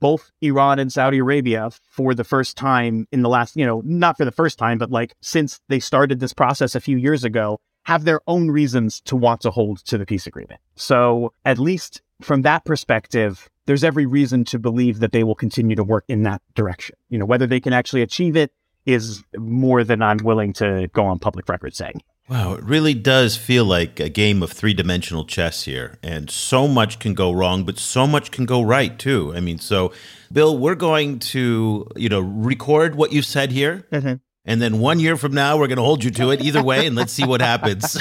both Iran and Saudi Arabia, for the first time in the last, you know, not for the first time, but like since they started this process a few years ago, have their own reasons to want to hold to the peace agreement. So, at least from that perspective, there's every reason to believe that they will continue to work in that direction. You know, whether they can actually achieve it is more than I'm willing to go on public record saying. Wow, it really does feel like a game of three dimensional chess here. And so much can go wrong, but so much can go right too. I mean, so Bill, we're going to, you know, record what you've said here. Mm-hmm. And then one year from now, we're going to hold you to it either way, and let's see what happens.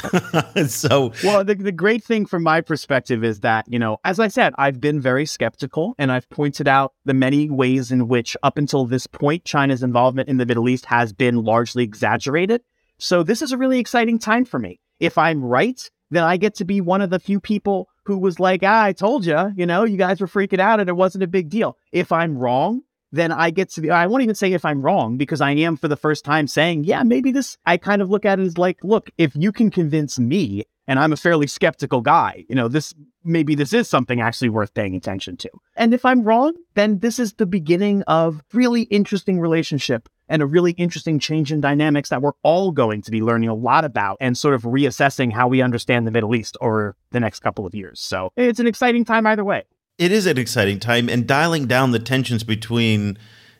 so, well, the, the great thing from my perspective is that, you know, as I said, I've been very skeptical and I've pointed out the many ways in which, up until this point, China's involvement in the Middle East has been largely exaggerated. So, this is a really exciting time for me. If I'm right, then I get to be one of the few people who was like, ah, I told you, you know, you guys were freaking out and it wasn't a big deal. If I'm wrong, then I get to be, I won't even say if I'm wrong because I am for the first time saying, yeah, maybe this, I kind of look at it as like, look, if you can convince me, and I'm a fairly skeptical guy, you know, this, maybe this is something actually worth paying attention to. And if I'm wrong, then this is the beginning of really interesting relationship and a really interesting change in dynamics that we're all going to be learning a lot about and sort of reassessing how we understand the Middle East over the next couple of years. So it's an exciting time either way it is an exciting time, and dialing down the tensions between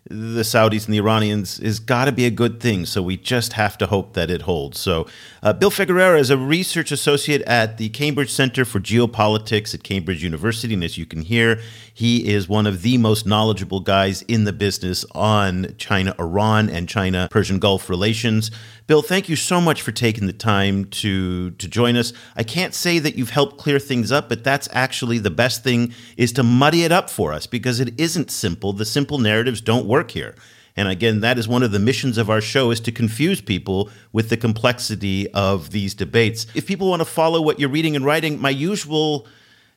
the Saudis and the Iranians is got to be a good thing. So we just have to hope that it holds. So, uh, Bill Figueroa is a research associate at the Cambridge Center for Geopolitics at Cambridge University. And as you can hear, he is one of the most knowledgeable guys in the business on China Iran and China Persian Gulf relations. Bill, thank you so much for taking the time to to join us. I can't say that you've helped clear things up, but that's actually the best thing is to muddy it up for us because it isn't simple. The simple narratives don't work here. And again, that is one of the missions of our show is to confuse people with the complexity of these debates. If people want to follow what you're reading and writing, my usual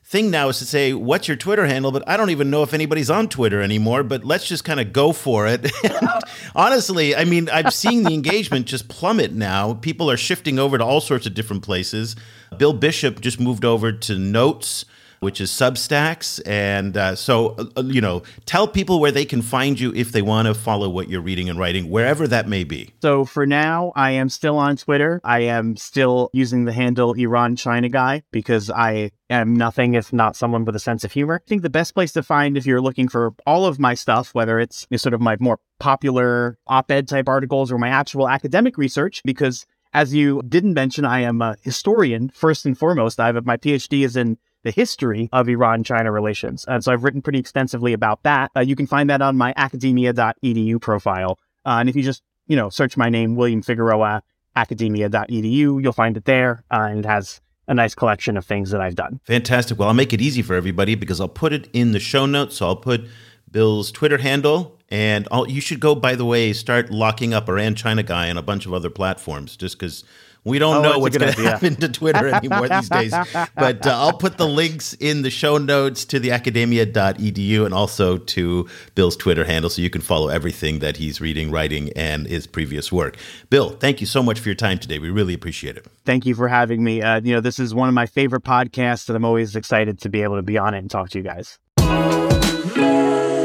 thing now is to say, what's your Twitter handle? But I don't even know if anybody's on Twitter anymore, but let's just kind of go for it. honestly, I mean, I've seen the engagement just plummet now. People are shifting over to all sorts of different places. Bill Bishop just moved over to Notes which is Substacks. And uh, so, uh, you know, tell people where they can find you if they want to follow what you're reading and writing, wherever that may be. So for now, I am still on Twitter. I am still using the handle Iran China Guy because I am nothing if not someone with a sense of humor. I think the best place to find if you're looking for all of my stuff, whether it's sort of my more popular op ed type articles or my actual academic research, because as you didn't mention, I am a historian first and foremost. I have my PhD is in the history of Iran China relations. And so I've written pretty extensively about that. Uh, you can find that on my academia.edu profile. Uh, and if you just, you know, search my name, William Figueroa, academia.edu, you'll find it there. Uh, and it has a nice collection of things that I've done. Fantastic. Well, I'll make it easy for everybody because I'll put it in the show notes. So I'll put Bill's Twitter handle. And I'll, you should go, by the way, start locking up Iran China Guy on a bunch of other platforms just because we don't oh, know what's going to happen to Twitter anymore these days. But uh, I'll put the links in the show notes to the academia.edu and also to Bill's Twitter handle so you can follow everything that he's reading, writing, and his previous work. Bill, thank you so much for your time today. We really appreciate it. Thank you for having me. Uh, you know, this is one of my favorite podcasts, and I'm always excited to be able to be on it and talk to you guys.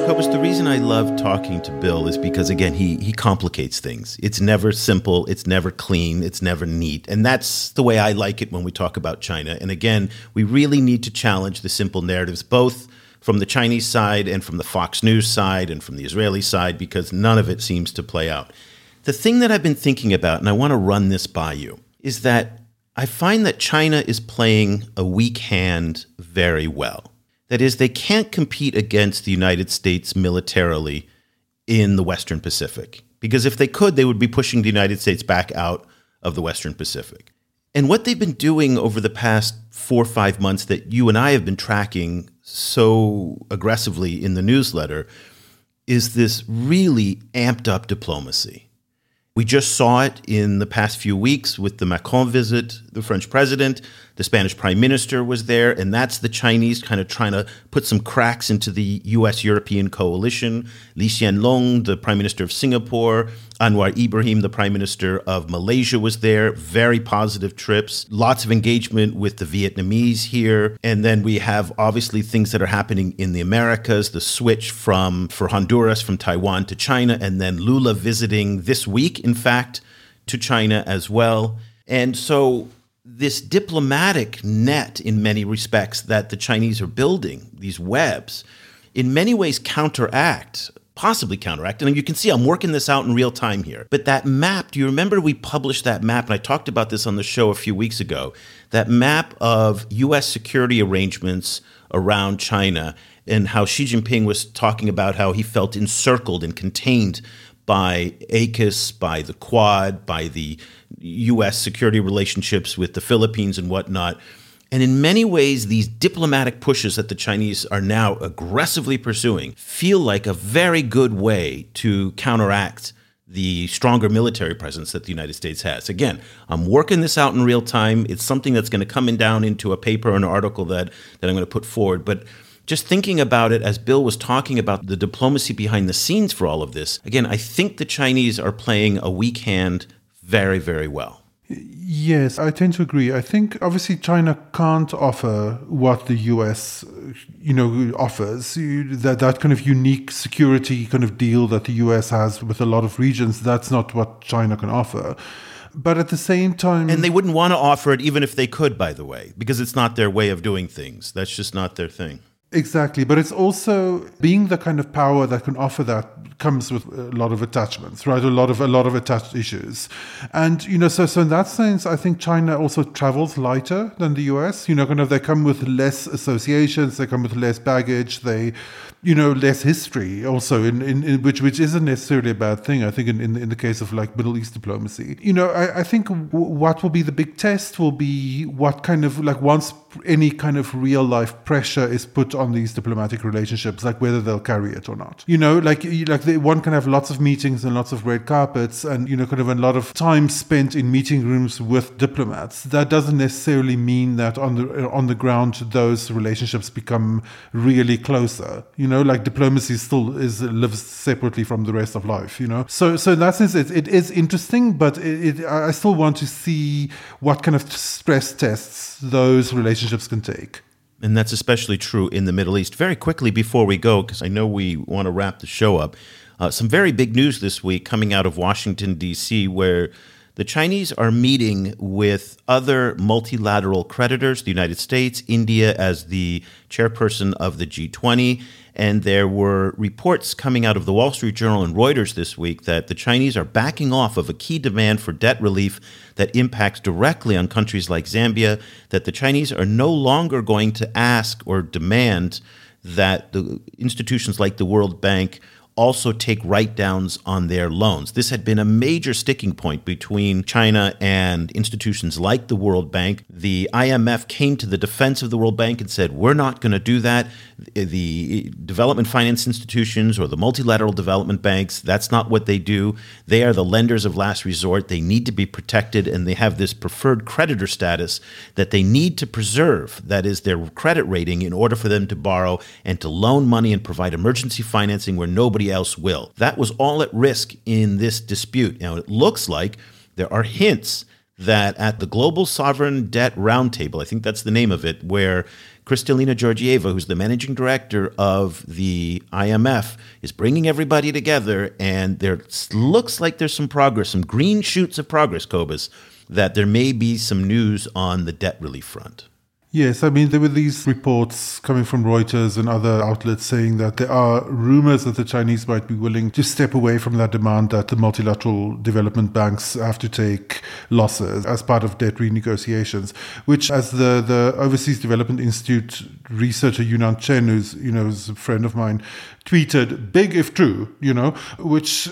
Cobus, the reason I love talking to Bill is because again he he complicates things. It's never simple, it's never clean, it's never neat. And that's the way I like it when we talk about China. And again, we really need to challenge the simple narratives both from the Chinese side and from the Fox News side and from the Israeli side because none of it seems to play out. The thing that I've been thinking about and I want to run this by you is that I find that China is playing a weak hand very well. That is, they can't compete against the United States militarily in the Western Pacific. Because if they could, they would be pushing the United States back out of the Western Pacific. And what they've been doing over the past four or five months that you and I have been tracking so aggressively in the newsletter is this really amped up diplomacy. We just saw it in the past few weeks with the Macron visit, the French president. The Spanish prime minister was there, and that's the Chinese kind of trying to put some cracks into the US European coalition. Lee Hsien Loong, the prime minister of Singapore, Anwar Ibrahim, the prime minister of Malaysia, was there. Very positive trips. Lots of engagement with the Vietnamese here. And then we have obviously things that are happening in the Americas, the switch from for Honduras from Taiwan to China, and then Lula visiting this week, in fact, to China as well. And so this diplomatic net, in many respects, that the Chinese are building, these webs, in many ways counteract, possibly counteract. And you can see I'm working this out in real time here. But that map, do you remember we published that map? And I talked about this on the show a few weeks ago. That map of US security arrangements around China and how Xi Jinping was talking about how he felt encircled and contained by AUKUS, by the Quad, by the U.S. security relationships with the Philippines and whatnot. And in many ways, these diplomatic pushes that the Chinese are now aggressively pursuing feel like a very good way to counteract the stronger military presence that the United States has. Again, I'm working this out in real time. It's something that's going to come in down into a paper or an article that, that I'm going to put forward. But just thinking about it as Bill was talking about the diplomacy behind the scenes for all of this, again, I think the Chinese are playing a weak hand very, very well. Yes, I tend to agree. I think obviously China can't offer what the US, you know, offers. That that kind of unique security kind of deal that the US has with a lot of regions. That's not what China can offer. But at the same time, and they wouldn't want to offer it even if they could. By the way, because it's not their way of doing things. That's just not their thing. Exactly, but it's also being the kind of power that can offer that comes with a lot of attachments, right? A lot of a lot of attached issues, and you know, so so in that sense, I think China also travels lighter than the U.S. You know, kind of they come with less associations, they come with less baggage, they you know less history also in, in, in, which which isn't necessarily a bad thing i think in, in, in the case of like middle east diplomacy. You know i, I think w- what will be the big test will be what kind of like once any kind of real life pressure is put on these diplomatic relationships like whether they'll carry it or not. You know like like one can have lots of meetings and lots of red carpets and you know kind of a lot of time spent in meeting rooms with diplomats. That doesn't necessarily mean that on the on the ground those relationships become really closer. You know know, like diplomacy still is lives separately from the rest of life, you know. So, so in that sense, it, it is interesting, but it, it, I still want to see what kind of stress tests those relationships can take. And that's especially true in the Middle East. Very quickly before we go, because I know we want to wrap the show up, uh, some very big news this week coming out of Washington, D.C., where the Chinese are meeting with other multilateral creditors, the United States, India as the chairperson of the G20. And there were reports coming out of the Wall Street Journal and Reuters this week that the Chinese are backing off of a key demand for debt relief that impacts directly on countries like Zambia, that the Chinese are no longer going to ask or demand that the institutions like the World Bank also take write downs on their loans. This had been a major sticking point between China and institutions like the World Bank. The IMF came to the defense of the World Bank and said, We're not going to do that. The development finance institutions or the multilateral development banks, that's not what they do. They are the lenders of last resort. They need to be protected and they have this preferred creditor status that they need to preserve. That is their credit rating in order for them to borrow and to loan money and provide emergency financing where nobody else will. That was all at risk in this dispute. Now, it looks like there are hints that at the Global Sovereign Debt Roundtable, I think that's the name of it, where Kristalina Georgieva, who's the managing director of the IMF, is bringing everybody together, and there looks like there's some progress, some green shoots of progress, Cobus, that there may be some news on the debt relief front. Yes, I mean, there were these reports coming from Reuters and other outlets saying that there are rumors that the Chinese might be willing to step away from that demand that the multilateral development banks have to take losses as part of debt renegotiations, which, as the, the Overseas Development Institute researcher Yunnan Chen, who's, you know, is a friend of mine, tweeted, big if true, you know, which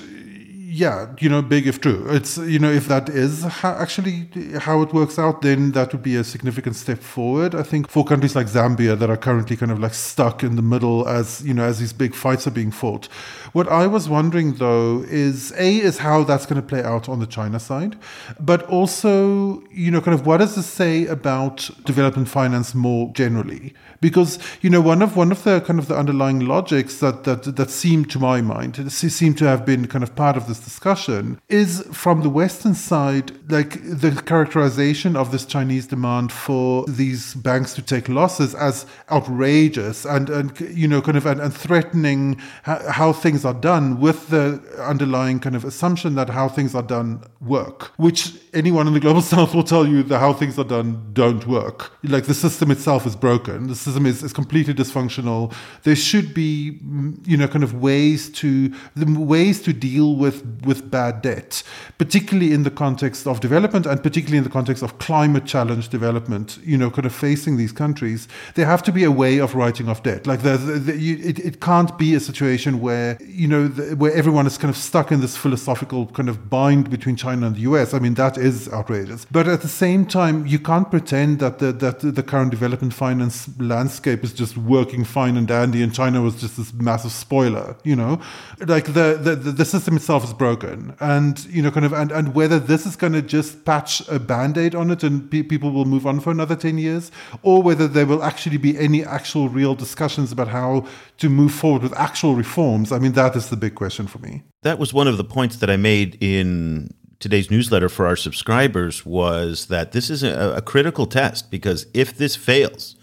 yeah, you know, big if true. It's, you know, if that is how, actually how it works out, then that would be a significant step forward. I think for countries like Zambia that are currently kind of like stuck in the middle as, you know, as these big fights are being fought. What I was wondering though is A, is how that's going to play out on the China side, but also, you know, kind of what does this say about development finance more generally? Because, you know, one of one of the kind of the underlying logics that that that seem to my mind seem to have been kind of part of this discussion is from the Western side, like the characterization of this Chinese demand for these banks to take losses as outrageous and and you know kind of and, and threatening how, how things things are done with the underlying kind of assumption that how things are done work, which anyone in the global south will tell you that how things are done don't work. Like the system itself is broken. The system is, is completely dysfunctional. There should be, you know, kind of ways to the ways to deal with with bad debt, particularly in the context of development and particularly in the context of climate challenge development. You know, kind of facing these countries, there have to be a way of writing off debt. Like the, the you, it, it can't be a situation where you know the, where everyone is kind of stuck in this philosophical kind of bind between China and the U.S. I mean that is outrageous. But at the same time, you can't pretend that the, that the current development finance landscape is just working fine and dandy, and China was just this massive spoiler. You know, like the the, the system itself is broken, and you know, kind of, and, and whether this is going to just patch a band aid on it and pe- people will move on for another ten years, or whether there will actually be any actual real discussions about how to move forward with actual reforms. I mean, that is the big question for me. That was one of the points that I made in today's newsletter for our subscribers was that this is a, a, critical test because if this fails,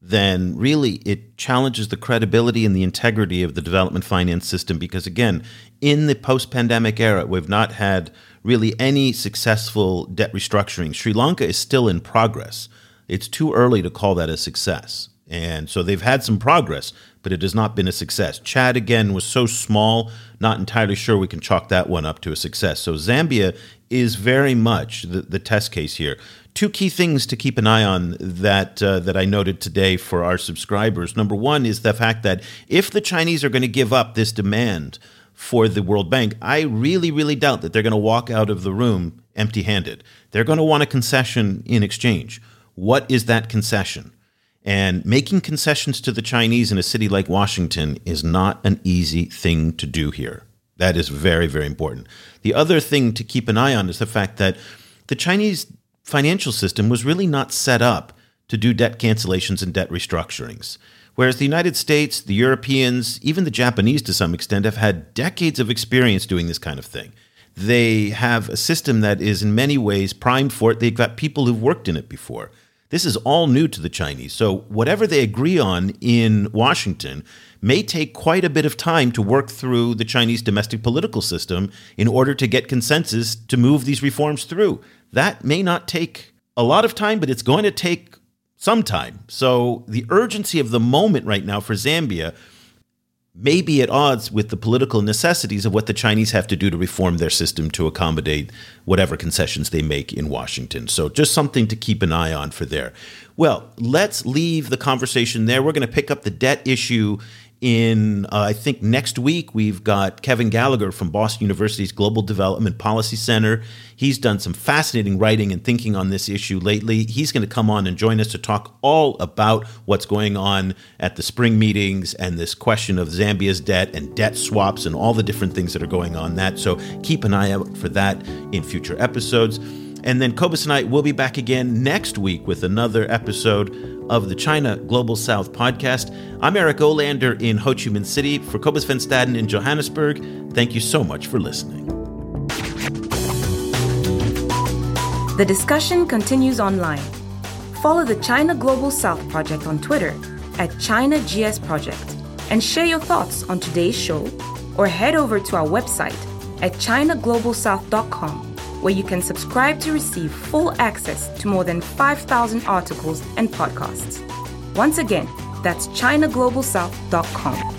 then really it challenges the credibility and the integrity of the development finance system. Because again, in the post pandemic era, we've not had really any successful debt restructuring. Sri Lanka is still in progress. It's too early to call that a success. And so they've had some progress, but it has not been a success. Chad, again, was so small, not entirely sure we can chalk that one up to a success. So Zambia is very much the, the test case here. Two key things to keep an eye on that uh, that I noted today for our subscribers. Number one is the fact that if the Chinese are going to give up this demand for the World Bank, I really, really doubt that they're going to walk out of the room empty handed. They're going to want a concession in exchange. What is that concession? And making concessions to the Chinese in a city like Washington is not an easy thing to do here. That is very, very important. The other thing to keep an eye on is the fact that the Chinese financial system was really not set up to do debt cancellations and debt restructurings. Whereas the United States, the Europeans, even the Japanese to some extent have had decades of experience doing this kind of thing. They have a system that is in many ways primed for it. They've got people who've worked in it before. This is all new to the Chinese. So, whatever they agree on in Washington may take quite a bit of time to work through the Chinese domestic political system in order to get consensus to move these reforms through. That may not take a lot of time, but it's going to take some time. So, the urgency of the moment right now for Zambia may be at odds with the political necessities of what the Chinese have to do to reform their system to accommodate whatever concessions they make in Washington. So, just something to keep an eye on for there. Well, let's leave the conversation there. We're going to pick up the debt issue in, uh, I think, next week, we've got Kevin Gallagher from Boston University's Global Development Policy Center. He's done some fascinating writing and thinking on this issue lately. He's going to come on and join us to talk all about what's going on at the spring meetings and this question of Zambia's debt and debt swaps and all the different things that are going on that. So keep an eye out for that in future episodes. And then Cobus and I will be back again next week with another episode of the China Global South podcast. I'm Eric Olander in Ho Chi Minh City for Cobus Van Staden in Johannesburg. Thank you so much for listening. The discussion continues online. Follow the China Global South project on Twitter at China GS Project and share your thoughts on today's show or head over to our website at ChinaGlobalSouth.com where you can subscribe to receive full access to more than 5,000 articles and podcasts. Once again, that's ChinaGlobalSouth.com.